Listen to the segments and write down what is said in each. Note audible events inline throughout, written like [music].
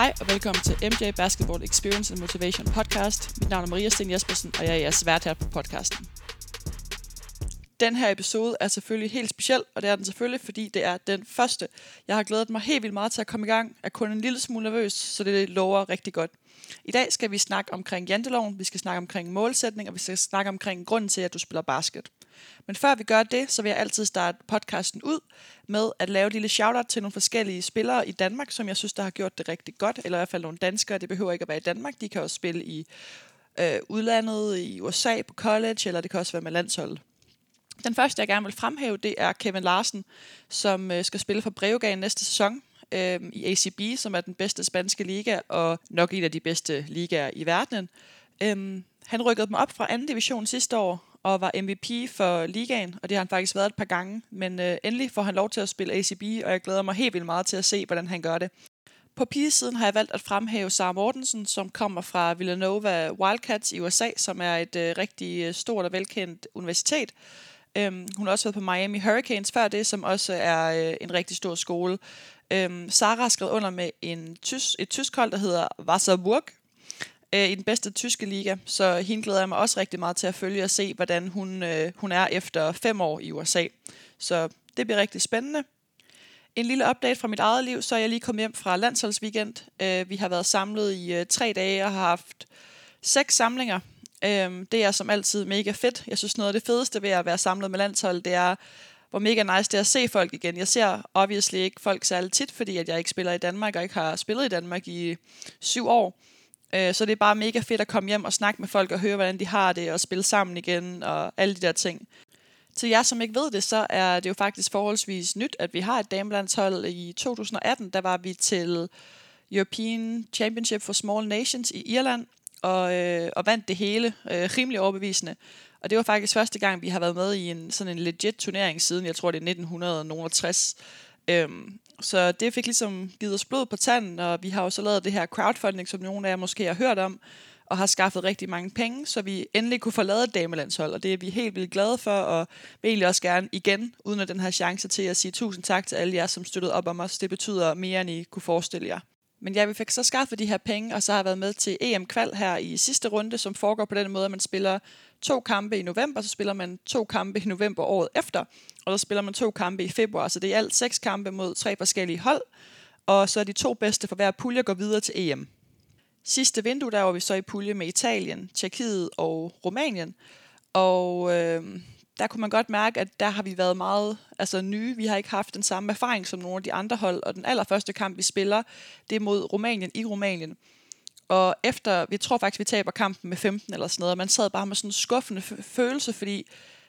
Hej og velkommen til MJ Basketball Experience and Motivation podcast. Mit navn er Maria Sten Jespersen, og jeg er jeres vært her på podcasten. Den her episode er selvfølgelig helt speciel, og det er den selvfølgelig, fordi det er den første. Jeg har glædet mig helt vildt meget til at komme i gang, er kun en lille smule nervøs, så det lover rigtig godt. I dag skal vi snakke omkring janteloven, vi skal snakke omkring målsætning, og vi skal snakke omkring grunden til, at du spiller basket. Men før vi gør det, så vil jeg altid starte podcasten ud med at lave et lille shoutout til nogle forskellige spillere i Danmark, som jeg synes, der har gjort det rigtig godt, eller i hvert fald nogle danskere. Det behøver ikke at være i Danmark, de kan også spille i øh, udlandet, i USA på college, eller det kan også være med landsholdet. Den første, jeg gerne vil fremhæve, det er Kevin Larsen, som øh, skal spille for Breogan næste sæson øh, i ACB, som er den bedste spanske liga, og nok en af de bedste ligaer i verden. Øh, han rykkede dem op fra anden division sidste år, og var MVP for ligaen, og det har han faktisk været et par gange. Men øh, endelig får han lov til at spille ACB, og jeg glæder mig helt vildt meget til at se, hvordan han gør det. På pigesiden har jeg valgt at fremhæve Sara Mortensen, som kommer fra Villanova Wildcats i USA, som er et øh, rigtig øh, stort og velkendt universitet. Øhm, hun har også været på Miami Hurricanes før det, som også er øh, en rigtig stor skole. Øhm, Sara har skrevet under med en tys, et tysk hold, der hedder Wasserburg, øh, i den bedste tyske liga, så hende glæder jeg mig også rigtig meget til at følge og se, hvordan hun, øh, hun er efter fem år i USA. Så det bliver rigtig spændende. En lille update fra mit eget liv, så er jeg lige kommet hjem fra landsholdsweekend. Øh, vi har været samlet i øh, tre dage og har haft seks samlinger. Øh, det er som altid mega fedt. Jeg synes noget af det fedeste ved at være samlet med landshold, det er, hvor mega nice det er at se folk igen. Jeg ser obviously ikke folk særlig tit, fordi at jeg ikke spiller i Danmark og ikke har spillet i Danmark i syv år. Øh, så det er bare mega fedt at komme hjem og snakke med folk og høre, hvordan de har det, og spille sammen igen, og alle de der ting. Til jer, som ikke ved det, så er det jo faktisk forholdsvis nyt, at vi har et damelandshold. I 2018, der var vi til European Championship for Small Nations i Irland, og, øh, og vandt det hele øh, rimelig overbevisende. Og det var faktisk første gang, vi har været med i en sådan en legit turnering siden, jeg tror det er 1960. Øhm, så det fik ligesom givet os blod på tanden, og vi har jo så lavet det her crowdfunding, som nogle af jer måske har hørt om, og har skaffet rigtig mange penge, så vi endelig kunne få lavet et damelandshold, og det er vi helt vildt glade for, og vil egentlig også gerne igen, uden at den her chance til at sige tusind tak til alle jer, som støttede op om os. Det betyder mere, end I kunne forestille jer. Men ja, vi fik så skaffet de her penge, og så har jeg været med til EM-kval her i sidste runde, som foregår på den måde, at man spiller to kampe i november, så spiller man to kampe i november året efter, og så spiller man to kampe i februar. Så det er alt seks kampe mod tre forskellige hold, og så er de to bedste for hver pulje går videre til EM. Sidste vindue, der var vi så i pulje med Italien, Tjekkiet og Rumænien, og øh, der kunne man godt mærke, at der har vi været meget altså, nye. Vi har ikke haft den samme erfaring som nogle af de andre hold, og den allerførste kamp, vi spiller, det er mod Rumænien i Rumænien. Og efter, vi tror faktisk, vi taber kampen med 15 eller sådan noget, og man sad bare med sådan en skuffende følelse, fordi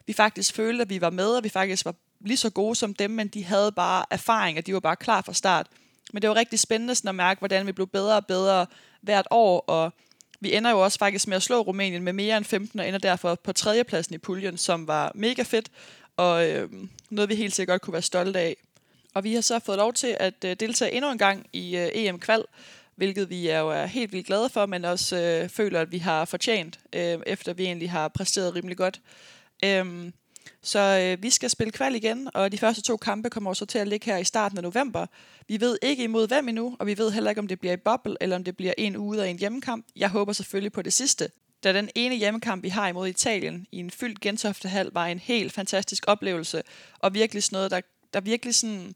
vi faktisk følte, at vi var med, og vi faktisk var lige så gode som dem, men de havde bare erfaring, og de var bare klar fra start. Men det var rigtig spændende sådan at mærke, hvordan vi blev bedre og bedre hvert år, og vi ender jo også faktisk med at slå Rumænien med mere end 15, og ender derfor på tredjepladsen i puljen, som var mega fedt, og øh, noget vi helt sikkert godt kunne være stolte af. Og vi har så fået lov til at øh, deltage endnu en gang i øh, EM-kval, hvilket vi er jo er helt vildt glade for, men også øh, føler, at vi har fortjent, øh, efter vi egentlig har præsteret rimelig godt. Øhm, så øh, vi skal spille kval igen, og de første to kampe kommer så til at ligge her i starten af november. Vi ved ikke imod hvem endnu, og vi ved heller ikke, om det bliver i bubble, eller om det bliver en ude og en hjemmekamp. Jeg håber selvfølgelig på det sidste. Da den ene hjemmekamp, vi har imod Italien i en fyldt Gentoftehal, var en helt fantastisk oplevelse, og virkelig sådan noget, der, der virkelig sådan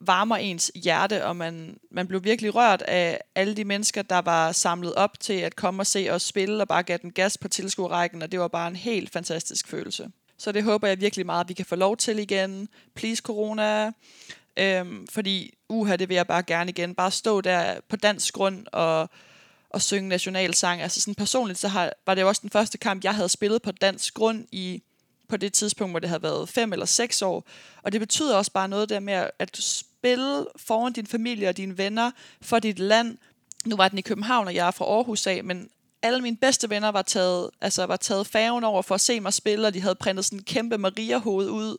varmer ens hjerte, og man, man blev virkelig rørt af alle de mennesker, der var samlet op til at komme og se os spille, og bare gav den gas på tilskuerrækken, og det var bare en helt fantastisk følelse. Så det håber jeg virkelig meget, at vi kan få lov til igen. Please corona. Øhm, fordi, uha, det vil jeg bare gerne igen. Bare stå der på dansk grund og, og synge nationalsang. Altså sådan personligt, så har, var det jo også den første kamp, jeg havde spillet på dansk grund i på det tidspunkt, hvor det havde været fem eller seks år. Og det betyder også bare noget der med, at du spille foran din familie og dine venner for dit land. Nu var den i København, og jeg er fra Aarhus af, men alle mine bedste venner var taget, altså var taget færgen over for at se mig spille, og de havde printet sådan en kæmpe Maria-hoved ud.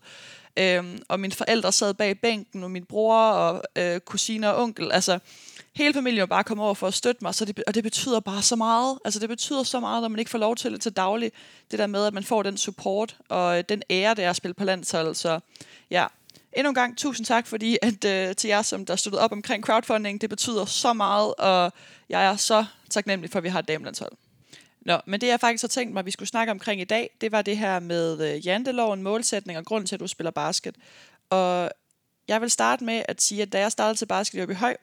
Øhm, og mine forældre sad bag bænken, og min bror og øh, kusiner og onkel. Altså, hele familien var bare kommet over for at støtte mig, så det, og det betyder bare så meget. Altså, det betyder så meget, når man ikke får lov til det til daglig. Det der med, at man får den support og øh, den ære, det er at spille på landshold. Så ja, endnu en gang tusind tak, fordi at, øh, til jer, som der støttede op omkring crowdfunding. Det betyder så meget, og jeg er så taknemmelig for, at vi har et damelandshold. Nå, men det jeg faktisk har tænkt mig, at vi skulle snakke omkring i dag, det var det her med øh, janteloven, målsætning og grunden til, at du spiller basket. Og jeg vil starte med at sige, at da jeg startede til basket i Høj,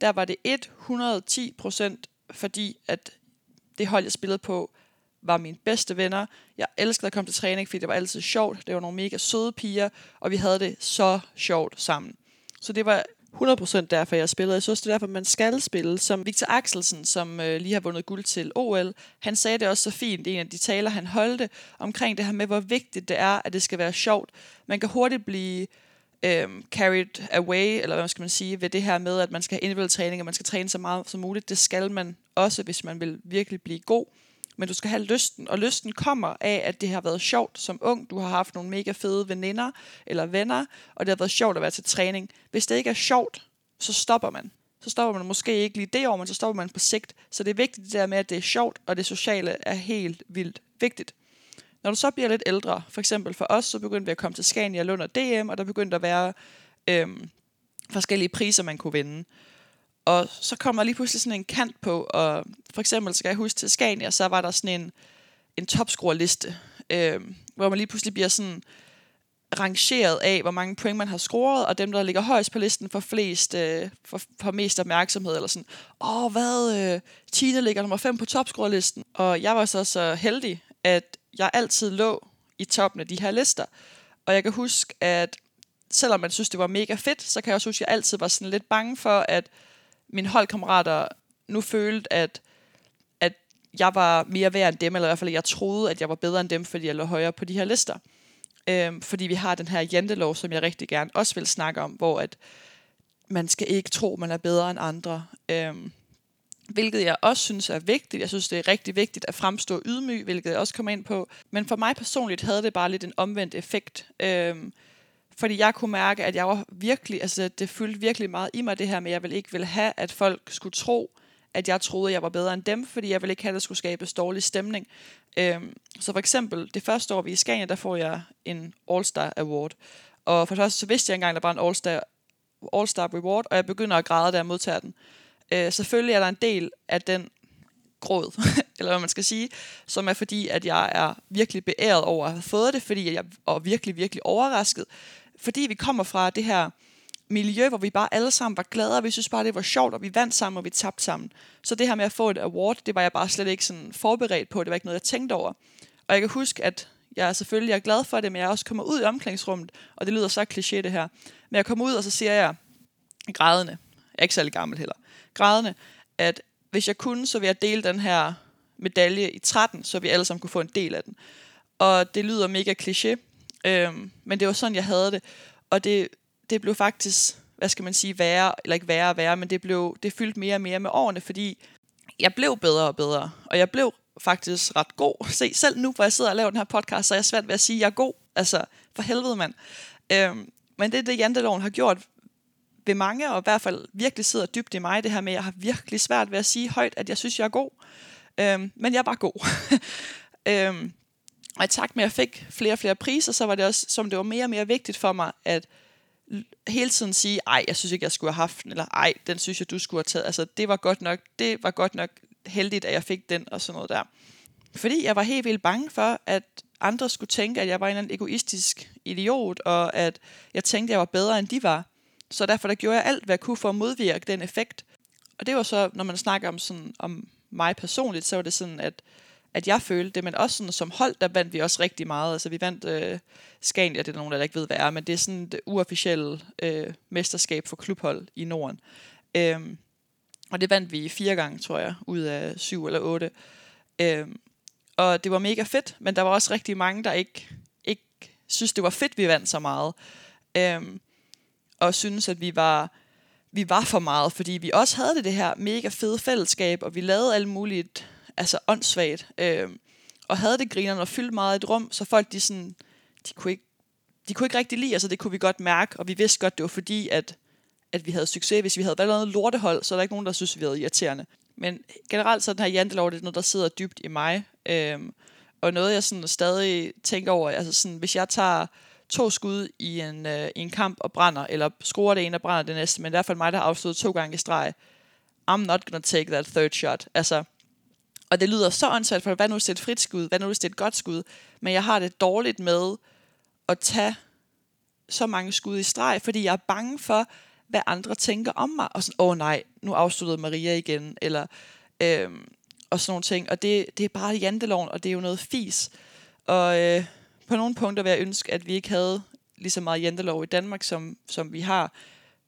der var det 110 procent, fordi at det hold, jeg spillede på, var mine bedste venner. Jeg elskede at komme til træning, fordi det var altid sjovt. Det var nogle mega søde piger, og vi havde det så sjovt sammen. Så det var 100% derfor, jeg spillede. Jeg synes, det er derfor, man skal spille. Som Victor Axelsen, som øh, lige har vundet guld til OL, han sagde det også så fint, i en af de taler, han holdte, omkring det her med, hvor vigtigt det er, at det skal være sjovt. Man kan hurtigt blive øhm, carried away, eller hvad skal man sige, ved det her med, at man skal have individuel træning, og man skal træne så meget som muligt. Det skal man også, hvis man vil virkelig blive god men du skal have lysten, og lysten kommer af, at det har været sjovt som ung. Du har haft nogle mega fede veninder eller venner, og det har været sjovt at være til træning. Hvis det ikke er sjovt, så stopper man. Så stopper man måske ikke lige det år, men så stopper man på sigt. Så det er vigtigt det der med, at det er sjovt, og det sociale er helt vildt vigtigt. Når du så bliver lidt ældre, for eksempel for os, så begyndte vi at komme til Scania Lund og DM, og der begyndte at være øhm, forskellige priser, man kunne vinde. Og så kommer der lige pludselig sådan en kant på, og for eksempel skal jeg huske til Scania, så var der sådan en, en topscorerliste, øh, hvor man lige pludselig bliver sådan rangeret af, hvor mange point man har scoret, og dem, der ligger højst på listen, får flest, øh, for, for mest opmærksomhed, eller sådan, åh, hvad, øh, Tina ligger nummer 5 på topscorerlisten. Og jeg var så så heldig, at jeg altid lå i toppen af de her lister. Og jeg kan huske, at selvom man synes, det var mega fedt, så kan jeg også huske, at jeg altid var sådan lidt bange for, at mine holdkammerater nu følte, at, at jeg var mere værd end dem, eller i hvert fald, jeg troede, at jeg var bedre end dem, fordi jeg lå højere på de her lister. Øhm, fordi vi har den her jantelov, som jeg rigtig gerne også vil snakke om, hvor at man skal ikke tro, man er bedre end andre. Øhm, hvilket jeg også synes er vigtigt. Jeg synes, det er rigtig vigtigt at fremstå ydmyg, hvilket jeg også kommer ind på. Men for mig personligt havde det bare lidt en omvendt effekt. Øhm, fordi jeg kunne mærke, at jeg var virkelig, altså det fyldte virkelig meget i mig det her med, at jeg ville ikke ville have, at folk skulle tro, at jeg troede, at jeg var bedre end dem, fordi jeg ville ikke have, at der skulle skabes dårlig stemning. Øhm, så for eksempel, det første år vi er i Scania, der får jeg en All-Star Award. Og for det første, så vidste jeg engang, at der var en All-Star, All-Star Reward, og jeg begynder at græde, da jeg modtager den. Øh, selvfølgelig er der en del af den gråd, [laughs] eller hvad man skal sige, som er fordi, at jeg er virkelig beæret over at have fået det, fordi jeg er virkelig, virkelig overrasket fordi vi kommer fra det her miljø, hvor vi bare alle sammen var glade, og vi synes bare, det var sjovt, og vi vandt sammen, og vi tabte sammen. Så det her med at få et award, det var jeg bare slet ikke sådan forberedt på, det var ikke noget, jeg tænkte over. Og jeg kan huske, at jeg er selvfølgelig er glad for det, men jeg også kommer ud i omklædningsrummet, og det lyder så kliché det her. Men jeg kommer ud, og så siger jeg grædende, jeg er ikke særlig gammel heller, grædende, at hvis jeg kunne, så ville jeg dele den her medalje i 13, så vi alle sammen kunne få en del af den. Og det lyder mega kliché, Øhm, men det var sådan, jeg havde det. Og det, det blev faktisk, hvad skal man sige, værre, eller ikke værre og værre, men det, blev, det fyldte mere og mere med årene, fordi jeg blev bedre og bedre. Og jeg blev faktisk ret god. [laughs] Se, selv nu, hvor jeg sidder og laver den her podcast, så er jeg svært ved at sige, at jeg er god. Altså, for helvede, mand. Øhm, men det er det, janteloven har gjort ved mange, og i hvert fald virkelig sidder dybt i mig, det her med, at jeg har virkelig svært ved at sige højt, at jeg synes, jeg er god. Øhm, men jeg er bare god. [laughs] øhm, og i takt med, at jeg fik flere og flere priser, så var det også, som det var mere og mere vigtigt for mig, at hele tiden sige, ej, jeg synes ikke, jeg skulle have haft den, eller ej, den synes jeg, du skulle have taget. Altså, det var godt nok, det var godt nok heldigt, at jeg fik den, og sådan noget der. Fordi jeg var helt vildt bange for, at andre skulle tænke, at jeg var en eller anden egoistisk idiot, og at jeg tænkte, at jeg var bedre, end de var. Så derfor der gjorde jeg alt, hvad jeg kunne for at modvirke den effekt. Og det var så, når man snakker om, sådan, om mig personligt, så var det sådan, at at jeg følte det, men også sådan, som hold, der vandt vi også rigtig meget. Altså vi vandt øh, Scania, det er nogen, der ikke ved, hvad er, men det er sådan et uofficielle øh, mesterskab for klubhold i Norden. Øhm, og det vandt vi fire gange, tror jeg, ud af syv eller otte. Øhm, og det var mega fedt, men der var også rigtig mange, der ikke, ikke synes, det var fedt, vi vandt så meget. Øhm, og synes, at vi var, vi var for meget, fordi vi også havde det, det her mega fede fællesskab, og vi lavede alt muligt altså åndssvagt. Øh, og havde det grinerne og fyldte meget et rum, så folk de sådan, de kunne ikke, de kunne ikke rigtig lide, altså det kunne vi godt mærke, og vi vidste godt, det var fordi, at, at vi havde succes. Hvis vi havde valgt noget lortehold, så er der ikke nogen, der synes, vi havde irriterende. Men generelt så er den her jantelov, det er noget, der sidder dybt i mig. Øhm, og noget, jeg sådan stadig tænker over, altså sådan, hvis jeg tager to skud i en, øh, i en kamp og brænder, eller scorer det ene og brænder det næste, men i hvert fald mig, der har afsluttet to gange i streg. I'm not gonna take that third shot. Altså, og det lyder så åndssvagt, for hvad nu hvis det er et frit skud, hvad nu hvis det er et godt skud, men jeg har det dårligt med at tage så mange skud i streg, fordi jeg er bange for, hvad andre tænker om mig, og sådan, åh oh, nej, nu afsluttede Maria igen, eller øhm, og sådan nogle ting, og det, det er bare janteloven, og det er jo noget fis, og øh, på nogle punkter vil jeg ønske, at vi ikke havde lige så meget jantelov i Danmark, som, som vi har,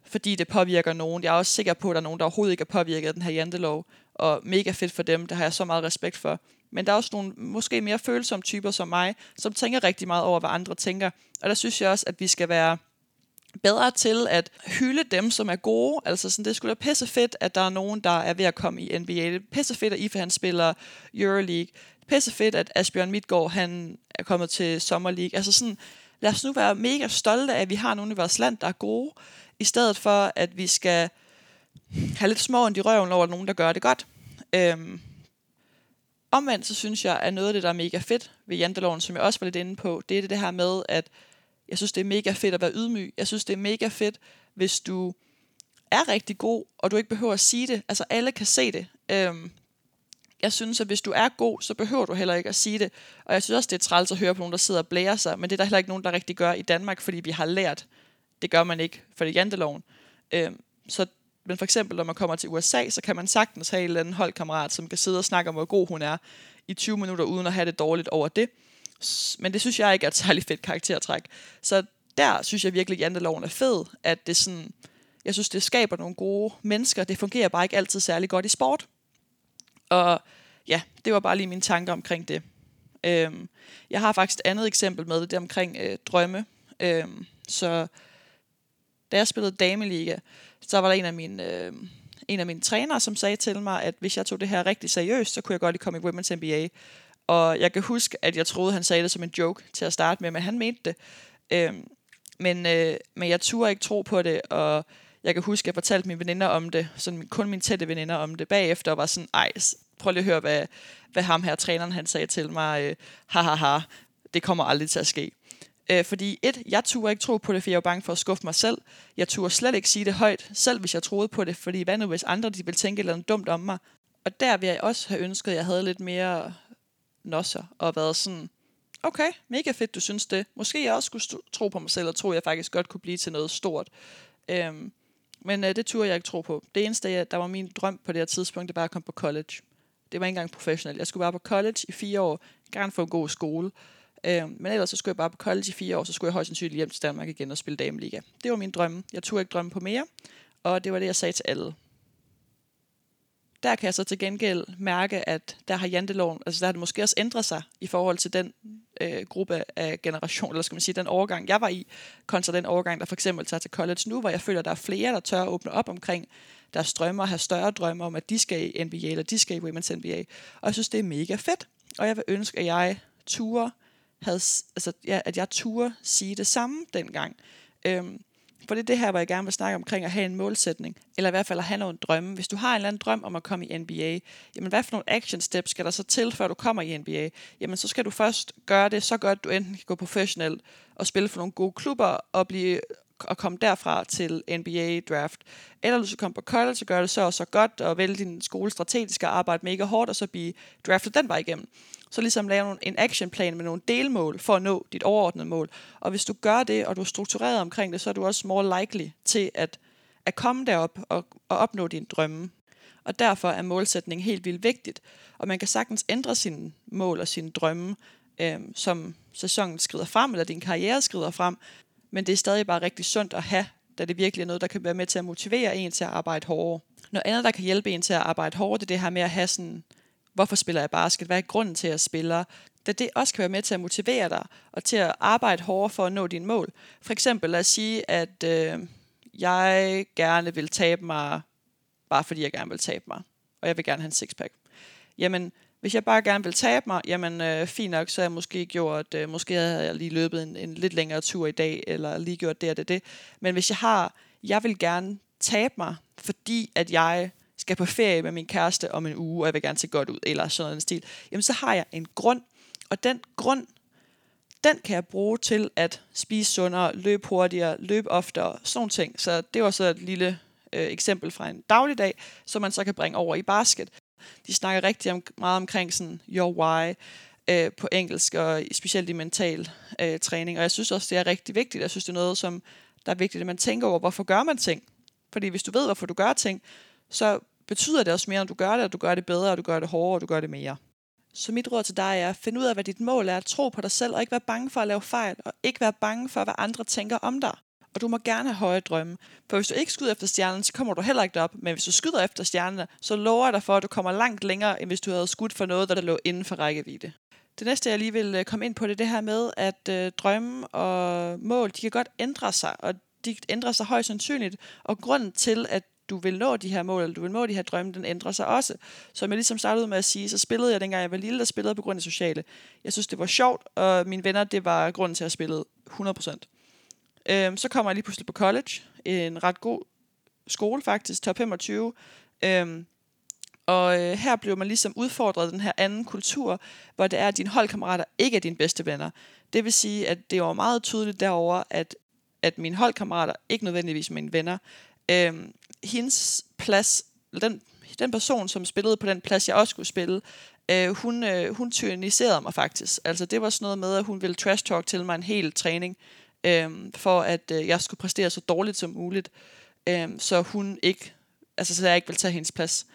fordi det påvirker nogen. Jeg er også sikker på, at der er nogen, der overhovedet ikke er påvirket af den her jantelov, og mega fedt for dem, det har jeg så meget respekt for. Men der er også nogle måske mere følsomme typer som mig, som tænker rigtig meget over, hvad andre tænker. Og der synes jeg også, at vi skal være bedre til at hylde dem, som er gode. Altså sådan, det skulle da pisse fedt, at der er nogen, der er ved at komme i NBA. Det er pisse fedt, at Ife han spiller Euroleague. Pisse fedt, at Asbjørn Midtgaard han er kommet til Summer League. Altså sådan, lad os nu være mega stolte af, at vi har nogle i vores land, der er gode, i stedet for, at vi skal have lidt små i røven over nogen, der gør det godt. Øhm, omvendt så synes jeg, at noget af det, der er mega fedt ved janteloven, som jeg også var lidt inde på, det er det, her med, at jeg synes, det er mega fedt at være ydmyg. Jeg synes, det er mega fedt, hvis du er rigtig god, og du ikke behøver at sige det. Altså, alle kan se det. Øhm, jeg synes, at hvis du er god, så behøver du heller ikke at sige det. Og jeg synes også, det er træls at høre på nogen, der sidder og blærer sig, men det er der heller ikke nogen, der rigtig gør i Danmark, fordi vi har lært, det gør man ikke, for det er janteloven. Øhm, så men for eksempel, når man kommer til USA, så kan man sagtens have en eller anden holdkammerat, som kan sidde og snakke om, hvor god hun er i 20 minutter, uden at have det dårligt over det. Men det synes jeg ikke er et særligt fedt karaktertræk. Så der synes jeg virkelig, at janteloven er fed, at det sådan, jeg synes, det skaber nogle gode mennesker. Det fungerer bare ikke altid særlig godt i sport. Og ja, det var bare lige mine tanker omkring det. Øhm, jeg har faktisk et andet eksempel med det, det omkring øh, drømme. Øhm, så da jeg spillede dameliga, så var der en af mine, øh, en af mine trænere, som sagde til mig, at hvis jeg tog det her rigtig seriøst, så kunne jeg godt lige komme i Women's NBA. Og jeg kan huske, at jeg troede, han sagde det som en joke til at starte med, men han mente det. Øh, men, øh, men jeg turde ikke tro på det, og jeg kan huske, at jeg fortalte mine veninder om det, sådan kun mine tætte veninder om det bagefter, og var sådan, ej, prøv lige at høre, hvad, hvad ham her, træneren, han sagde til mig, øh, ha, ha, ha, det kommer aldrig til at ske. Øh, fordi et, jeg turde ikke tro på det, for jeg var bange for at skuffe mig selv. Jeg turde slet ikke sige det højt, selv hvis jeg troede på det, fordi hvad nu hvis andre de ville tænke noget dumt om mig. Og der vil jeg også have ønsket, at jeg havde lidt mere nosser og været sådan, okay, mega fedt, du synes det. Måske jeg også skulle tro på mig selv, og tro, at jeg faktisk godt kunne blive til noget stort. Øhm, men øh, det turde jeg ikke tro på. Det eneste, der var min drøm på det her tidspunkt, det var at komme på college. Det var ikke engang professionelt. Jeg skulle bare på college i fire år, gerne få en god skole. Øh, men ellers så skulle jeg bare på college i fire år, så skulle jeg højst sandsynligt hjem til Danmark igen og spille dameliga. Det var min drømme. Jeg turde ikke drømme på mere, og det var det, jeg sagde til alle. Der kan jeg så til gengæld mærke, at der har janteloven, altså der har det måske også ændret sig i forhold til den øh, gruppe af generation, eller skal man sige, den overgang, jeg var i, kontra den overgang, der for eksempel tager til college nu, hvor jeg føler, at der er flere, der tør at åbne op omkring deres drømme og have større drømme om, at de skal i NBA, eller de skal i Women's NBA. Og jeg synes, det er mega fedt. Og jeg vil ønske, at jeg turer havde, altså, ja, at jeg turde sige det samme dengang. Øhm, for det er det her, hvor jeg gerne vil snakke omkring at have en målsætning, eller i hvert fald at have nogle drømme. Hvis du har en eller anden drøm om at komme i NBA, jamen hvad for nogle action steps skal der så til, før du kommer i NBA? Jamen så skal du først gøre det så godt, du enten kan gå professionelt og spille for nogle gode klubber og blive og komme derfra til NBA-draft. Eller du skal komme på college og gøre det så og så godt, og vælge din skole strategisk og arbejde mega hårdt, og så blive draftet den vej igennem. Så ligesom lave en actionplan med nogle delmål for at nå dit overordnede mål. Og hvis du gør det, og du er struktureret omkring det, så er du også more likely til at, at komme derop og, og opnå dine drømme. Og derfor er målsætning helt vildt vigtigt. Og man kan sagtens ændre sine mål og sine drømme, øh, som sæsonen skrider frem, eller din karriere skrider frem. Men det er stadig bare rigtig sundt at have, da det virkelig er noget, der kan være med til at motivere en til at arbejde hårdere. Noget andet, der kan hjælpe en til at arbejde hårdere, det er det her med at have sådan hvorfor spiller jeg basket, hvad er grunden til, at jeg spiller, da det også kan være med til at motivere dig, og til at arbejde hårdere for at nå dine mål. For eksempel lad os sige, at øh, jeg gerne vil tabe mig, bare fordi jeg gerne vil tabe mig, og jeg vil gerne have en sixpack. Jamen, hvis jeg bare gerne vil tabe mig, jamen øh, fint nok, så har jeg måske gjort, øh, måske havde jeg lige løbet en, en lidt længere tur i dag, eller lige gjort det og det, det. Men hvis jeg har, jeg vil gerne tabe mig, fordi at jeg skal på ferie med min kæreste om en uge, og jeg vil gerne se godt ud, eller sådan en stil, jamen så har jeg en grund, og den grund, den kan jeg bruge til at spise sundere, løbe hurtigere, løbe oftere, sådan nogle ting. Så det var så et lille øh, eksempel fra en dagligdag, som man så kan bringe over i basket. De snakker rigtig om, meget omkring sådan your why øh, på engelsk, og specielt i mental øh, træning. Og jeg synes også, det er rigtig vigtigt. Jeg synes, det er noget, som der er vigtigt, at man tænker over, hvorfor gør man ting. Fordi hvis du ved, hvorfor du gør ting, så betyder det også mere, når du gør det, at du gør det bedre, og du gør det hårdere, og du gør det mere. Så mit råd til dig er find ud af, hvad dit mål er, tro på dig selv, og ikke være bange for at lave fejl, og ikke være bange for, hvad andre tænker om dig. Og du må gerne have høje drømme. For hvis du ikke skyder efter stjernen, så kommer du heller ikke op. Men hvis du skyder efter stjernerne, så lover jeg dig for, at du kommer langt længere, end hvis du havde skudt for noget, der lå inden for rækkevidde. Det næste, jeg lige vil øh, komme ind på, det er det her med, at øh, drømme og mål, de kan godt ændre sig, og de ændrer sig højst sandsynligt. Og grunden til, at du vil nå de her mål, eller du vil nå de her drømme, den ændrer sig også. Som jeg ligesom startede med at sige, så spillede jeg dengang jeg var lille, der spillede på grund af sociale. Jeg synes, det var sjovt, og mine venner, det var grunden til at spille 100%. Øhm, så kommer jeg lige pludselig på college, en ret god skole faktisk, top 25. Øhm, og øh, her blev man ligesom udfordret den her anden kultur, hvor det er, at dine holdkammerater ikke er dine bedste venner. Det vil sige, at det var meget tydeligt derover, at at mine holdkammerater, ikke nødvendigvis mine venner, øhm, hendes plads, den, den person, som spillede på den plads, jeg også skulle spille, øh, hun, øh, hun tyranniserede mig faktisk. Altså det var sådan noget med, at hun ville trash talk til mig en hel træning, øh, for at øh, jeg skulle præstere så dårligt som muligt, øh, så hun ikke, altså så jeg ikke ville tage hendes plads.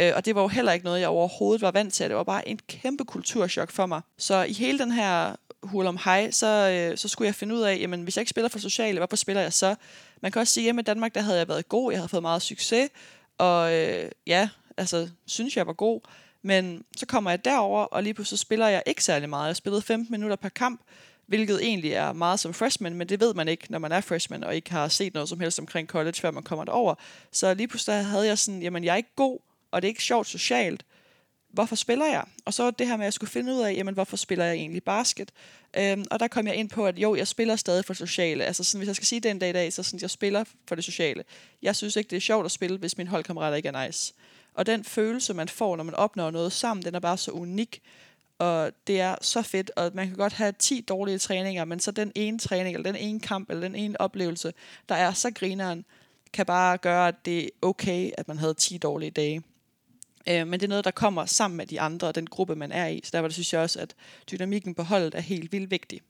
Øh, og det var jo heller ikke noget, jeg overhovedet var vant til. Det var bare en kæmpe kulturschok for mig. Så i hele den her hul om hej, så, øh, så skulle jeg finde ud af, jamen hvis jeg ikke spiller for sociale, hvorfor spiller jeg så? Man kan også sige, at hjemme i Danmark, der havde jeg været god, jeg havde fået meget succes, og øh, ja, altså, synes jeg var god. Men så kommer jeg derover og lige pludselig spiller jeg ikke særlig meget. Jeg spillede 15 minutter per kamp, hvilket egentlig er meget som freshman, men det ved man ikke, når man er freshman og ikke har set noget som helst omkring college, før man kommer derover. Så lige pludselig havde jeg sådan, jamen jeg er ikke god, og det er ikke sjovt socialt hvorfor spiller jeg? Og så det her med, at jeg skulle finde ud af, jamen, hvorfor spiller jeg egentlig basket? Øhm, og der kom jeg ind på, at jo, jeg spiller stadig for sociale. Altså sådan, hvis jeg skal sige den dag i dag, så sådan, jeg spiller for det sociale. Jeg synes ikke, det er sjovt at spille, hvis mine holdkammerater ikke er nice. Og den følelse, man får, når man opnår noget sammen, den er bare så unik. Og det er så fedt, og man kan godt have 10 dårlige træninger, men så den ene træning, eller den ene kamp, eller den ene oplevelse, der er så grineren, kan bare gøre, at det er okay, at man havde 10 dårlige dage. Øh, men det er noget, der kommer sammen med de andre og den gruppe, man er i. Så derfor synes jeg også, at dynamikken på holdet er helt vildt vigtig.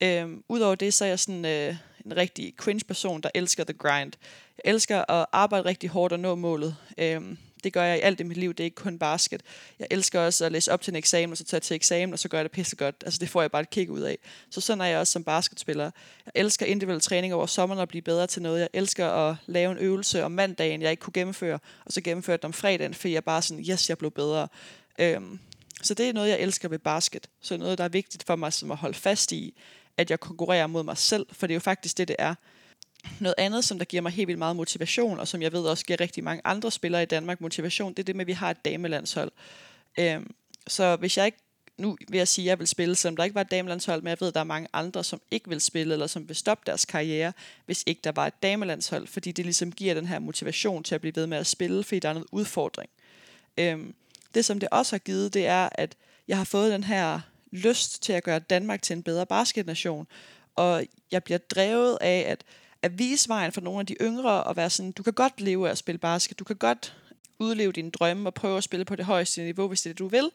Øh, Udover det, så er jeg sådan øh, en rigtig cringe-person, der elsker the grind. Jeg elsker at arbejde rigtig hårdt og nå målet. Øh, det gør jeg i alt i mit liv, det er ikke kun basket. Jeg elsker også at læse op til en eksamen, og så tage til eksamen, og så gør jeg det pisse godt. Altså det får jeg bare et kig ud af. Så sådan er jeg også som basketspiller. Jeg elsker individuel træning over sommeren og blive bedre til noget. Jeg elsker at lave en øvelse om mandagen, jeg ikke kunne gennemføre, og så gennemføre den om fredagen, fordi jeg bare sådan, yes, jeg blev bedre. Øhm, så det er noget, jeg elsker ved basket. Så noget, der er vigtigt for mig, som at holde fast i, at jeg konkurrerer mod mig selv, for det er jo faktisk det, det er. Noget andet, som der giver mig helt vildt meget motivation, og som jeg ved også giver rigtig mange andre spillere i Danmark motivation, det er det med, at vi har et damelandshold. Øhm, så hvis jeg ikke, nu vil jeg sige, at jeg vil spille, selvom der ikke var et damelandshold, men jeg ved, at der er mange andre, som ikke vil spille, eller som vil stoppe deres karriere, hvis ikke der var et damelandshold, fordi det ligesom giver den her motivation til at blive ved med at spille, fordi der er noget udfordring. Øhm, det, som det også har givet, det er, at jeg har fået den her lyst til at gøre Danmark til en bedre basketnation, og jeg bliver drevet af, at at vise vejen for nogle af de yngre og være sådan, du kan godt leve af at spille basket, du kan godt udleve dine drømme og prøve at spille på det højeste niveau, hvis det er det, du vil.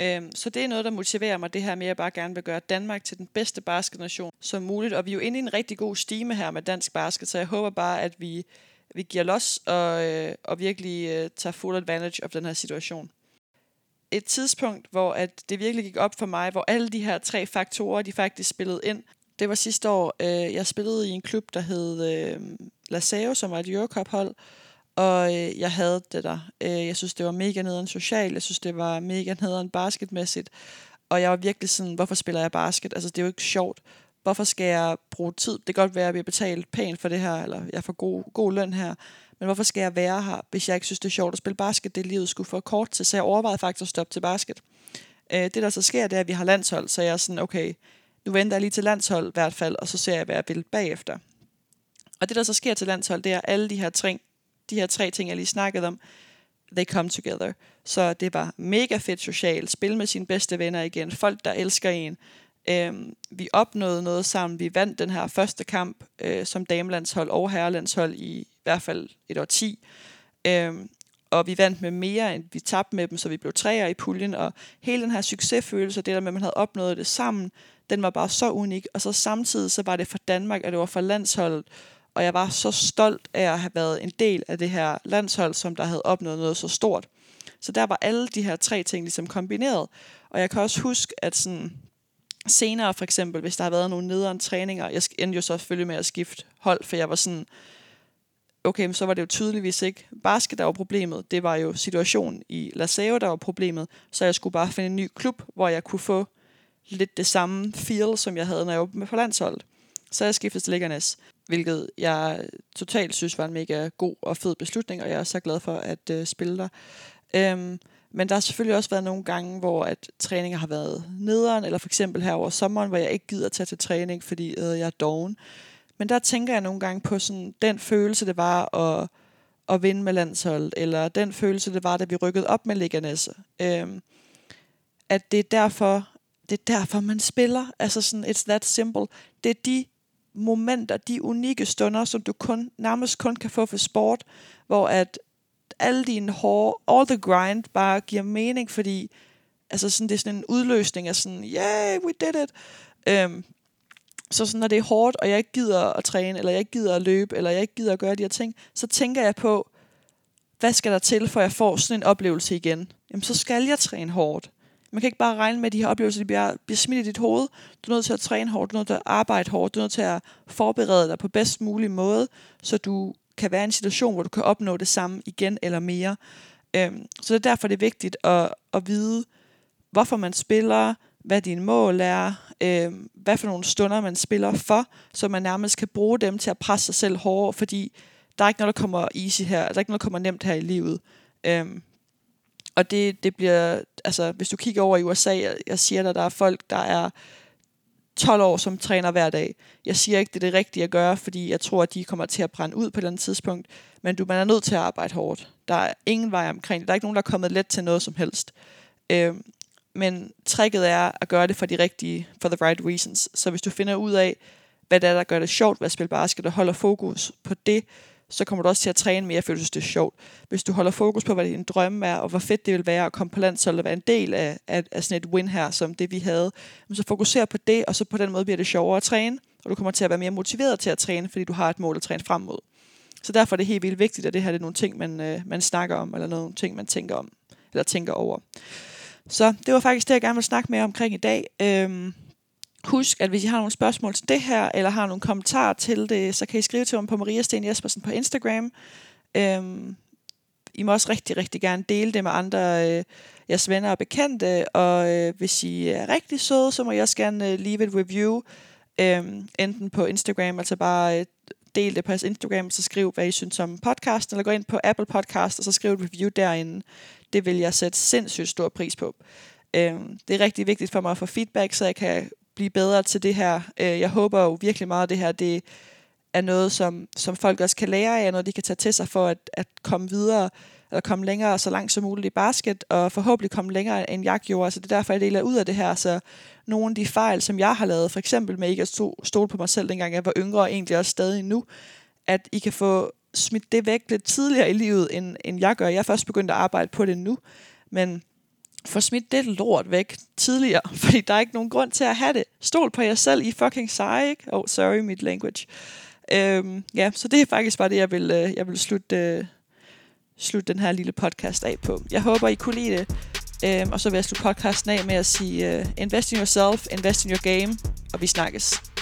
Øhm, så det er noget, der motiverer mig, det her med, at jeg bare gerne vil gøre Danmark til den bedste basketnation som muligt. Og vi er jo inde i en rigtig god stime her med dansk basket, så jeg håber bare, at vi, vi giver los og, øh, og virkelig øh, tager full advantage af den her situation. Et tidspunkt, hvor at det virkelig gik op for mig, hvor alle de her tre faktorer, de faktisk spillede ind, det var sidste år. Øh, jeg spillede i en klub, der hed øh, Laseo, som var et Eurocup-hold. Og øh, jeg havde det der. Øh, jeg synes, det var mega nederen socialt. Jeg synes, det var mega nederen basketmæssigt. Og jeg var virkelig sådan, hvorfor spiller jeg basket? Altså, det er jo ikke sjovt. Hvorfor skal jeg bruge tid? Det kan godt være, at jeg bliver betalt pænt for det her, eller jeg får god, god løn her. Men hvorfor skal jeg være her, hvis jeg ikke synes, det er sjovt at spille basket? Det livet skulle få kort til, så jeg overvejede faktisk at stoppe til basket. Øh, det, der så sker, det er, at vi har landshold, så jeg er sådan, okay, nu venter jeg lige til landshold i hvert fald, og så ser jeg, hvad jeg vil bagefter. Og det, der så sker til landshold, det er alle de her, tre, de her tre ting, jeg lige snakkede om, they come together. Så det var mega fedt socialt. Spil med sine bedste venner igen. Folk, der elsker en. Øhm, vi opnåede noget sammen. Vi vandt den her første kamp øh, som damelandshold og herrelandshold i i hvert fald et år 10. Øhm, og vi vandt med mere, end vi tabte med dem, så vi blev træer i puljen. Og hele den her succesfølelse, det der med, at man havde opnået det sammen, den var bare så unik. Og så samtidig så var det for Danmark, at det var for landsholdet. Og jeg var så stolt af at have været en del af det her landshold, som der havde opnået noget så stort. Så der var alle de her tre ting ligesom kombineret. Og jeg kan også huske, at sådan senere for eksempel, hvis der har været nogle nederen træninger, jeg endte jo så selvfølgelig med at skifte hold, for jeg var sådan, okay, men så var det jo tydeligvis ikke basket, der var problemet. Det var jo situationen i Laseo, der var problemet. Så jeg skulle bare finde en ny klub, hvor jeg kunne få lidt det samme feel, som jeg havde, når jeg var med på landsholdet. Så jeg skiftede til Liggernes, hvilket jeg totalt synes var en mega god og fed beslutning, og jeg er så glad for at øh, spille der. Øhm, men der har selvfølgelig også været nogle gange, hvor at træninger har været nederen, eller for eksempel her over sommeren, hvor jeg ikke gider tage til træning, fordi øh, jeg er doven. Men der tænker jeg nogle gange på sådan, den følelse, det var at, at vinde med landsholdet, eller den følelse, det var, da vi rykkede op med Leganes. Øhm, at det er derfor, det er derfor, man spiller. Altså sådan, it's that simple. Det er de momenter, de unikke stunder, som du kun, nærmest kun kan få for sport, hvor at alle dine hårde, all the grind, bare giver mening, fordi altså sådan, det er sådan en udløsning af sådan, yeah, we did it. Øhm, så sådan, når det er hårdt, og jeg ikke gider at træne, eller jeg ikke gider at løbe, eller jeg ikke gider at gøre de her ting, så tænker jeg på, hvad skal der til, for jeg får sådan en oplevelse igen? Jamen, så skal jeg træne hårdt. Man kan ikke bare regne med, at de her oplevelser de bliver, bliver smidt i dit hoved. Du er nødt til at træne hårdt, du er nødt til at arbejde hårdt, du er nødt til at forberede dig på bedst mulig måde, så du kan være i en situation, hvor du kan opnå det samme igen eller mere. Øhm, så det er derfor, det er vigtigt at, at vide, hvorfor man spiller, hvad dine mål er, øhm, hvad for nogle stunder man spiller for, så man nærmest kan bruge dem til at presse sig selv hårdere, fordi der er ikke noget, der kommer easy her, der er ikke noget, der kommer nemt her i livet. Øhm, og det, det bliver, altså hvis du kigger over i USA, jeg, jeg siger dig, der er folk, der er 12 år, som træner hver dag. Jeg siger ikke, det er det rigtige at gøre, fordi jeg tror, at de kommer til at brænde ud på et eller andet tidspunkt. Men du man er nødt til at arbejde hårdt. Der er ingen vej omkring det. Der er ikke nogen, der er kommet let til noget som helst. Øh, men tricket er at gøre det for de rigtige, for the right reasons. Så hvis du finder ud af, hvad det er, der gør det sjovt ved at spille basket, og holder fokus på det, så kommer du også til at træne mere, for du synes, det er sjovt. Hvis du holder fokus på, hvad din drømme er, og hvor fedt det vil være at komme på landshold og være en del af, af, af sådan et win her, som det vi havde, så fokuser på det, og så på den måde bliver det sjovere at træne, og du kommer til at være mere motiveret til at træne, fordi du har et mål at træne frem mod. Så derfor er det helt vildt vigtigt, at det her det er nogle ting, man, øh, man snakker om, eller nogle ting, man tænker om, eller tænker over. Så det var faktisk det, jeg gerne vil snakke med omkring i dag. Øhm, husk, at hvis I har nogle spørgsmål til det her, eller har nogle kommentarer til det, så kan I skrive til mig på Maria Sten Jespersen på Instagram. Øhm, I må også rigtig, rigtig gerne dele det med andre øh, jeres venner og bekendte, og øh, hvis I er rigtig søde, så må I også gerne øh, leave et review, øh, enten på Instagram, altså bare øh, del det på jeres Instagram, så skriv, hvad I synes om podcasten, eller gå ind på Apple Podcast, og så skriv et review derinde. Det vil jeg sætte sindssygt stor pris på. Øh, det er rigtig vigtigt for mig at få feedback, så jeg kan blive bedre til det her. Øh, jeg håber jo virkelig meget, at det her det er noget, som, som folk også kan lære af, noget de kan tage til sig for at, at komme videre, eller komme længere så langt som muligt i basket, og forhåbentlig komme længere end jeg gjorde. Så det er derfor, jeg deler ud af det her. Så nogle af de fejl, som jeg har lavet, for eksempel med ikke at stole på mig selv, dengang jeg var yngre, og egentlig også stadig nu, at I kan få smidt det væk lidt tidligere i livet, end, end jeg gør. Jeg er først begyndt at arbejde på det nu, men få smidt det lort væk tidligere, [laughs] fordi der er ikke nogen grund til at have det. Stol på jer selv, I fucking seje, ikke? Oh, sorry, mit language. Øhm, ja, så det er faktisk bare det, jeg vil, øh, jeg vil slutte, øh, slutte den her lille podcast af på. Jeg håber, I kunne lide det. Øhm, og så vil jeg slutte podcasten af med at sige, uh, invest in yourself, invest in your game, og vi snakkes.